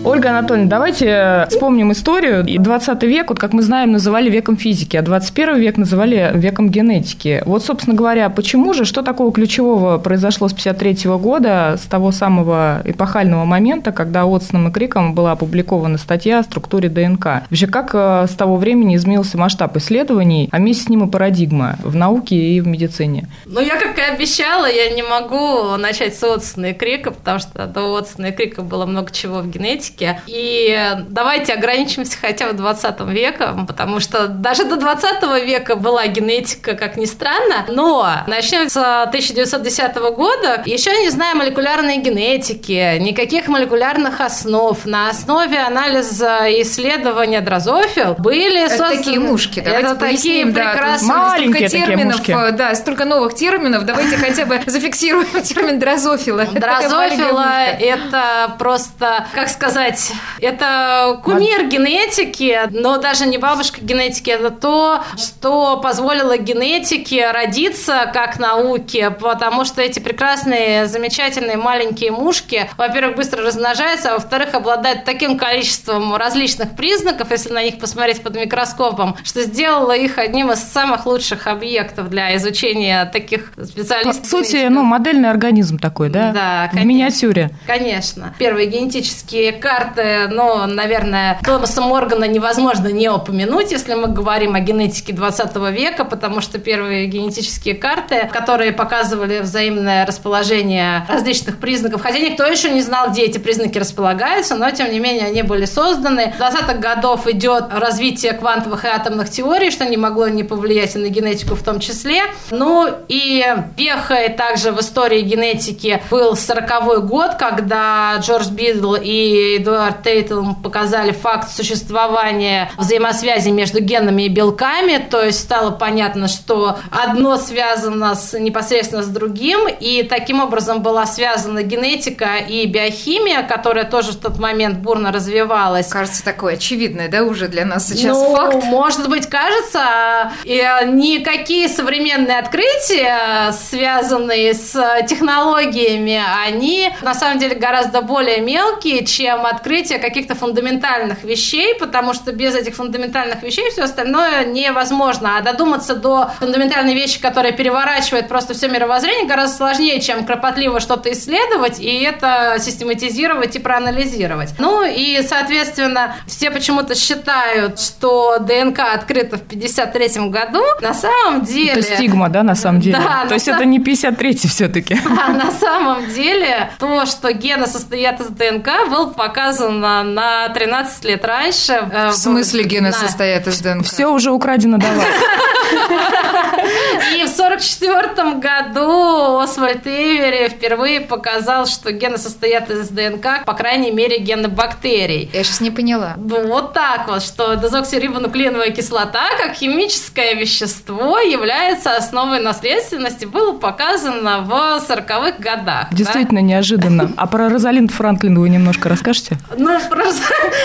Ольга Анатольевна, давайте вспомним историю. 20 век, вот как мы знаем, называли веком физики, а 21 век называли веком генетики. Вот, собственно говоря, почему же, что такого ключевого произошло с 53 года, с того самого эпохального момента, когда Отсоном и Криком была опубликована статья о структуре ДНК? Вообще, как э, с того времени изменился масштаб исследований, а вместе с ним и парадигма в науке и в медицине? Ну, я, как и обещала, я не могу начать с Отсона и Крика, потому что до Отсона и Крика было много чего в генетике, генетики. И давайте ограничимся хотя бы 20 веком, потому что даже до 20 века была генетика, как ни странно. Но начнем с 1910 года. Еще не знаем молекулярной генетики, никаких молекулярных основ. На основе анализа и исследования дрозофил были Это созданы... такие мушки. Давайте Это такие прекрасные... Да, маленькие столько терминов, такие мушки. Да, столько новых терминов. Давайте хотя бы зафиксируем <laughs> термин дрозофила. Дрозофила – это просто, как сказать, сказать, это кумир генетики, но даже не бабушка генетики, это то, что позволило генетике родиться как науке, потому что эти прекрасные, замечательные маленькие мушки, во-первых, быстро размножаются, а во-вторых, обладают таким количеством различных признаков, если на них посмотреть под микроскопом, что сделало их одним из самых лучших объектов для изучения таких специалистов. По сути, ну, модельный организм такой, да? Да, конечно. В миниатюре. Конечно. Первые генетические карты, но, наверное, Томаса Моргана невозможно не упомянуть, если мы говорим о генетике 20 века, потому что первые генетические карты, которые показывали взаимное расположение различных признаков, хотя никто еще не знал, где эти признаки располагаются, но, тем не менее, они были созданы. В 20-х годов идет развитие квантовых и атомных теорий, что не могло не повлиять и на генетику в том числе. Ну и вехой также в истории генетики был 40-й год, когда Джордж Бидл и Эдуард Тейтл показали факт существования взаимосвязи между генами и белками, то есть стало понятно, что одно связано с, непосредственно с другим, и таким образом была связана генетика и биохимия, которая тоже в тот момент бурно развивалась. Кажется, такое очевидное, да, уже для нас сейчас ну, факт? может быть, кажется, и никакие современные открытия, связанные с технологиями, они на самом деле гораздо более мелкие, чем открытие каких-то фундаментальных вещей, потому что без этих фундаментальных вещей все остальное невозможно. А додуматься до фундаментальной вещи, которая переворачивает просто все мировоззрение, гораздо сложнее, чем кропотливо что-то исследовать и это систематизировать и проанализировать. Ну и, соответственно, все почему-то считают, что ДНК открыта в 53 году. На самом деле... Это стигма, да, на самом деле? Да. То есть сам... это не 53 все-таки? А на самом деле то, что гены состоят из ДНК, был показан на 13 лет раньше. Э, в смысле гены на... состоят из ДНК? Все уже украдено до вас. И в 44 году Освальд Эвери впервые показал, что гены состоят из ДНК, по крайней мере, гены бактерий. Я сейчас не поняла. Ну, вот так вот, что дезоксирибонуклеиновая кислота, как химическое вещество, является основой наследственности, было показано в 40-х годах. Действительно да? неожиданно. А про Розалинд Франклин вы немножко расскажете? Возьмешься? Ну, просто...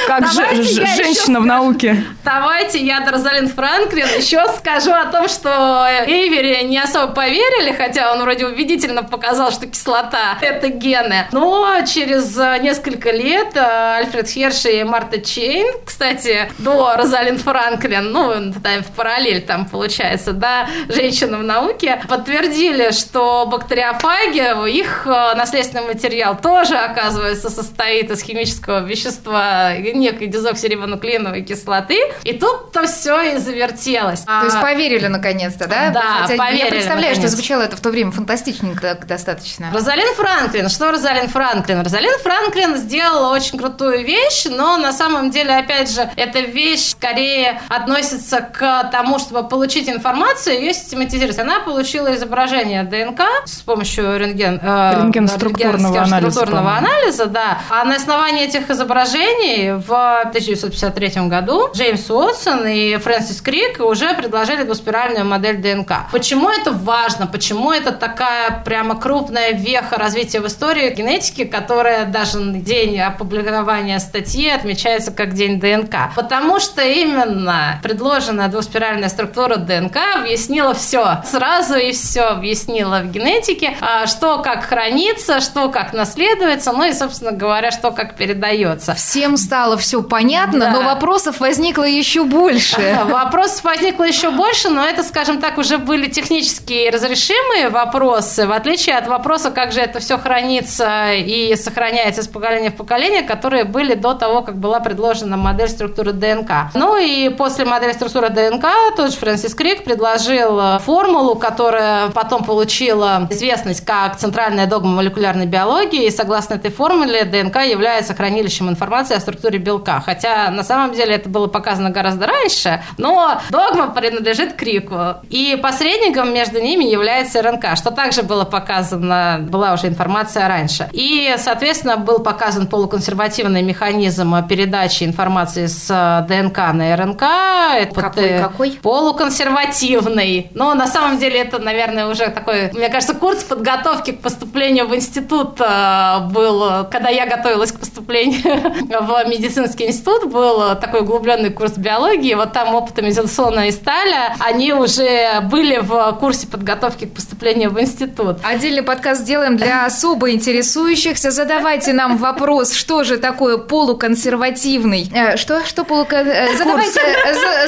Как же, женщина в науке. Давайте я Розалин Франклин еще скажу о том, что Эйвери не особо поверили, хотя он вроде убедительно показал, что кислота – это гены. Но через несколько лет э, Альфред Херш и Марта Чейн, кстати, до Розалин Франклин, ну, в параллель там получается, да, женщина в науке, подтвердили, что бактериофаги, их э, наследственный материал тоже, оказывается, состоит из химического вещества некой дезоксирибонуклеиновой кислоты. И тут-то все и завертелось. То есть а, поверили наконец-то, да? Да, Хотя поверили. Я представляю, наконец. что звучало это в то время фантастичненько достаточно. Розалин Франклин. Что Розалин Франклин? Розалин Франклин сделала очень крутую вещь, но на самом деле, опять же, эта вещь скорее относится к тому, чтобы получить информацию и ее систематизировать. Она получила изображение ДНК с помощью рентген, э, рентген-структурного анализа, структурного анализа, да. А на основании этих изображений в 1953 году Джеймс Уотсон и Фрэнсис Крик уже предложили двуспиральную модель ДНК. Почему это важно? Почему это такая прямо крупная веха развития в истории генетики, которая даже день опубликования статьи отмечается как день ДНК? Потому что именно предложенная двуспиральная структура ДНК объяснила все. Сразу и все объяснила в генетике, а что как хранится, что как наследуется, ну и, собственно говоря, что как передается. Всем стало все понятно, да. но вопросов возникло еще больше. <laughs> Вопросов возникло еще больше, но это, скажем так, уже были технические разрешимые вопросы, в отличие от вопроса, как же это все хранится и сохраняется из поколения в поколение, которые были до того, как была предложена модель структуры ДНК. Ну и после модели структуры ДНК тот же Фрэнсис Крик предложил формулу, которая потом получила известность как центральная догма молекулярной биологии, и согласно этой формуле ДНК является хранилищем информации о структуре белка. Хотя на самом деле это было показано гораздо раньше, но догма принадлежит Крику. И посредником между ними является РНК, что также было показано, была уже информация раньше. И, соответственно, был показан полуконсервативный механизм передачи информации с ДНК на РНК. Какой? какой? Полуконсервативный. Но на самом деле это, наверное, уже такой, мне кажется, курс подготовки к поступлению в институт э, был, когда я готовилась к поступлению <laughs> в медицинский институт, был такой углубленный курс биологии. Вот там опытами Зилсона и Сталя, они уже были в курсе подготовки к поступлению в институт. Отдельный подкаст сделаем для особо интересующихся. Задавайте нам вопрос, что же такое полуконсервативный? Э, что? Что полукон... Э, задавайте,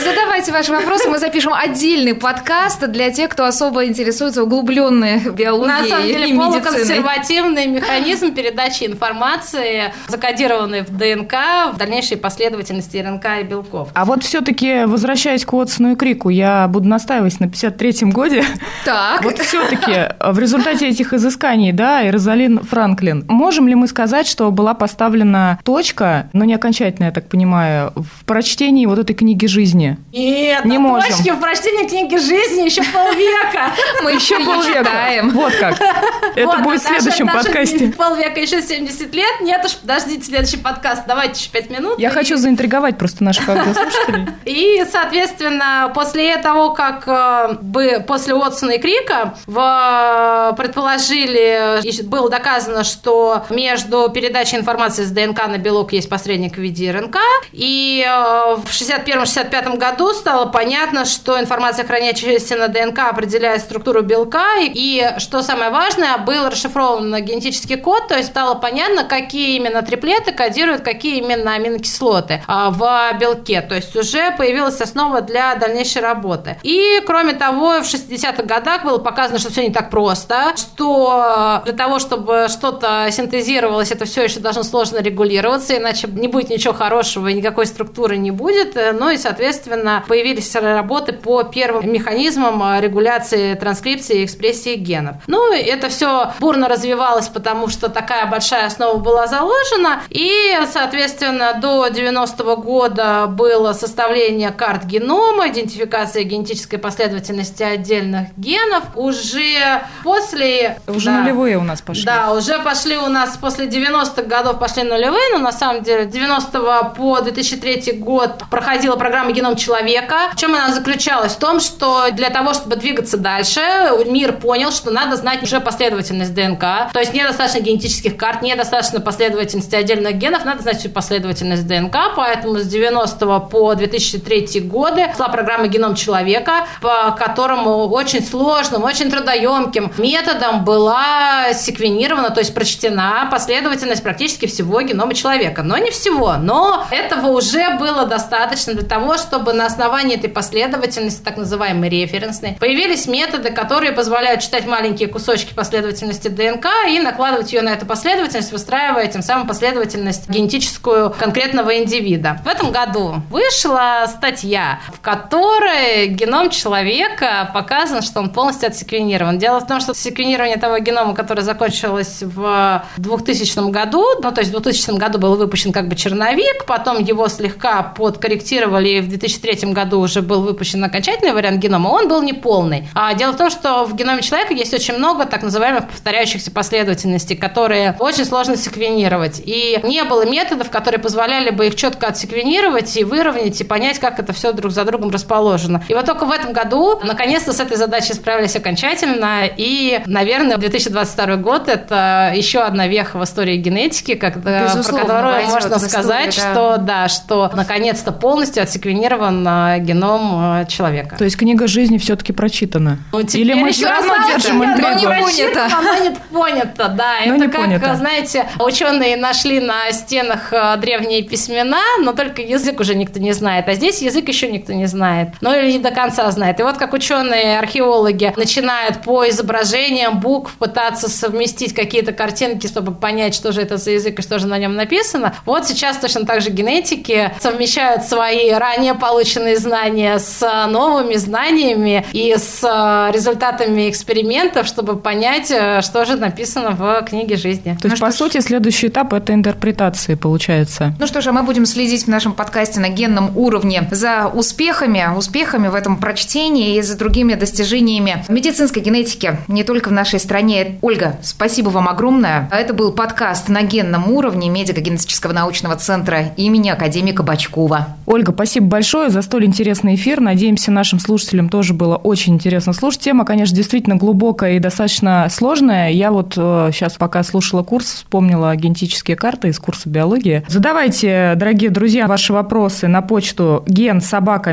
задавайте ваши вопросы, мы запишем отдельный подкаст для тех, кто особо интересуется углубленной биологией На самом деле, и медициной. полуконсервативный механизм передачи информации, закодированный в ДНК, в дальнейшей последовательности РНК и белков. А вот все-таки, возвращаясь к Уотсону и Крику, я буду настаивать на 53-м годе. Так. Вот все-таки в результате этих изысканий, да, и Розалин Франклин, можем ли мы сказать, что была поставлена точка, но не окончательная, я так понимаю, в прочтении вот этой книги жизни? Нет, не можем. точки в прочтении книги жизни еще полвека. <laughs> Мы еще полвека. Вот как. <laughs> Это будет в следующем подкасте. Полвека, еще 70 лет. Нет уж, подождите следующий подкаст. Давайте еще 5 минут. Я хочу заинтриговать просто наших слушателей. <laughs> И, соответственно, после того, как э, бы после Уотсона и Крика в, предположили, было доказано, что между передачей информации с ДНК на белок есть посредник в виде РНК. И э, в 61-65 году стало понятно, что информация, хранящаяся на ДНК, определяет структуру белка. И, что самое важное, был расшифрован генетический код, то есть стало понятно, какие именно триплеты кодируют какие именно аминокислоты а, в белке. То есть уже появилась основа для дальнейшей работы. И, кроме того, в 60-х годах было показано, что все не так просто, что для того, чтобы что-то синтезировалось, это все еще должно сложно регулироваться, иначе не будет ничего хорошего никакой структуры не будет. Ну и, соответственно, появились работы по первым механизмам регуляции транскрипции и экспрессии генов. Ну, это все бурно развивалось, потому что такая большая основа была заложена, и, соответственно, до 90-го года было составление карт генома, идентификация генетической последовательности отдельных генов. Уже после... Уже да, нулевые у нас пошли. Да, уже пошли у нас после 90-х годов пошли нулевые, но на самом деле 90 по 2003 год проходила программа «Геном человека». В чем она заключалась? В том, что для того, чтобы двигаться дальше, мир понял, что надо знать уже последовательность ДНК. То есть недостаточно генетических карт, недостаточно последовательности отдельных генов, надо знать всю последовательность ДНК, поэтому с 90 по 2003 годы шла программа «Геном человека», по которому очень сложным, очень трудоемким методом была секвенирована, то есть прочтена последовательность практически всего генома человека. Но не всего, но этого уже было достаточно для того, чтобы на основании этой последовательности, так называемой референсной, появились методы, которые позволяют читать маленькие кусочки последовательности ДНК и накладывать ее на эту последовательность, выстраивая тем самым последовательность генетическую конкретного индивида. В этом году вышла статья, в которой геном человека показан, что он полностью отсеквенирован. Дело в том, что секвенирование того генома, которое закончилось в 2000 году, ну, то есть в 2000 году был выпущен как бы черновик, потом его слегка подкорректировали, и в 2003 году уже был выпущен окончательный вариант генома, он был неполный. А дело в том, что в геноме человека есть очень много так называемых повторяющихся последовательностей, которые очень сложно секвенировать. И не было методов, которые позволяли бы их четко отсеквенировать и выровнять, и понять, как это все друг за другом расположено. И вот только в этом году, наконец-то, с этой задачей справились окончательно. И, наверное, 2022 год – это еще одна веха в истории генетики, когда, Безусловно, про которую можно сказать, историю, да. что, да, что наконец-то полностью отсеквенирован а, геном а, человека. То есть книга жизни все-таки прочитана? Ну, Или мы все равно держим интригу? Но не понято. Оно не понято, да. Но это как, понято. знаете, ученые нашли на стенах а, древние письмена, но только язык уже никто не знает. А здесь язык еще никто не знает. Ну или не до конца знает. И вот как ученые, археологи начинают по изображениям букв пытаться совместить какие-то картинки, чтобы понять, что же это за язык и что же на нем написано. Вот сейчас точно так же генетики совмещают свои ранее полученные знания с новыми знаниями и с э, результатами экспериментов, чтобы понять, э, что же написано в книге жизни. То есть, ну, по сути, ж... следующий этап – это интерпретации, получается. Ну что же, мы будем следить в нашем подкасте на генном уровне за успехами, успехами в этом прочтении и за другими достижениями медицинской генетики не только в нашей стране. Ольга, спасибо вам огромное. Это был подкаст на генном уровне медико-генетического научного центра имени академика Бачкова. Ольга, спасибо большое за столь интересный эфир. Надеемся, нашим слушателям тоже было очень интересно слушать. Тема, конечно, действительно глубокая и достаточно сложная. Я вот сейчас, э, пока слушала курс, вспомнила генетические карты из курса биологии. Задавайте, дорогие друзья, ваши вопросы на почту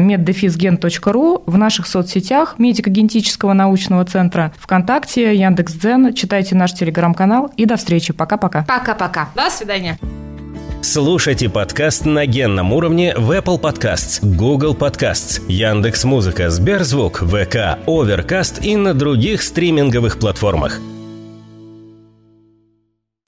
меддефизген.ру в наших соцсетях медико-генетического научного центра ВКонтакте, Яндекс.Дзен. Читайте наш телеграм-канал и до встречи. Пока-пока. Пока-пока. До свидания. Слушайте подкаст на генном уровне в Apple Podcasts, Google Podcasts, Яндекс.Музыка, Сберзвук, ВК, Overcast и на других стриминговых платформах –